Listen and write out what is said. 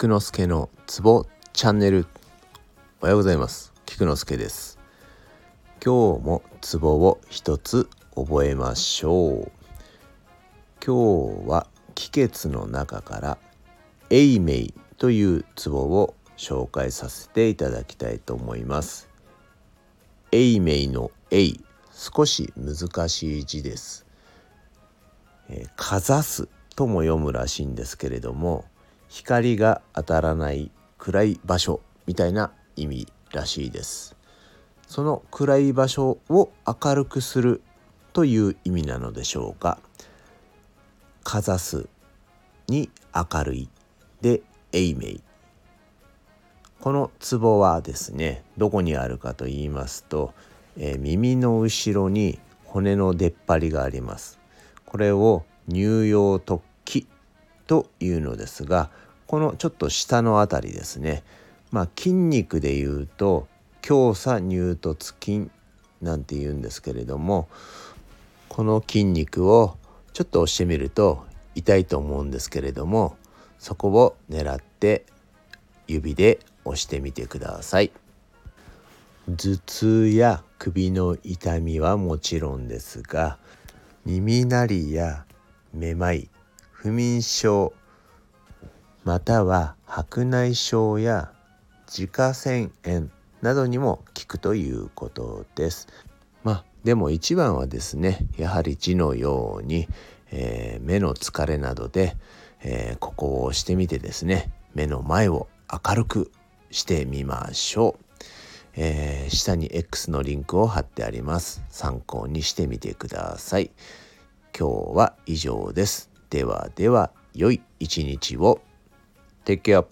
菊之助のツボチャンネル。おはようございます。菊之助です。今日もツボを一つ覚えましょう。今日は気血の中から永明というツボを紹介させていただきたいと思います。永明の永少し難しい字です。えー、かざすとも読むらしいんですけれども光が当たらない暗い場所みたいな意味らしいです。その暗い場所を明るくするという意味なのでしょうか。かざすに明るいで永明この壺はですねどこにあるかと言いますと、えー、耳の後ろに骨の出っ張りがあります。これを乳葉突起というのですがこのちょっと下の辺りですね。まあ筋肉でいうと強鎖乳突筋なんて言うんですけれどもこの筋肉をちょっと押してみると痛いと思うんですけれどもそこを狙って指で押してみてください。頭痛や首の痛みはもちろんですが耳鳴りやめまい不眠症または白内障や自家腺炎などにも効くということです。まあでも一番はですねやはり字のように、えー、目の疲れなどで、えー、ここを押してみてですね目の前を明るくしてみましょう。えー、下に X のリンクを貼ってあります。参考にしてみてください。今日は以上です。ではでは、良い一日を。Take care.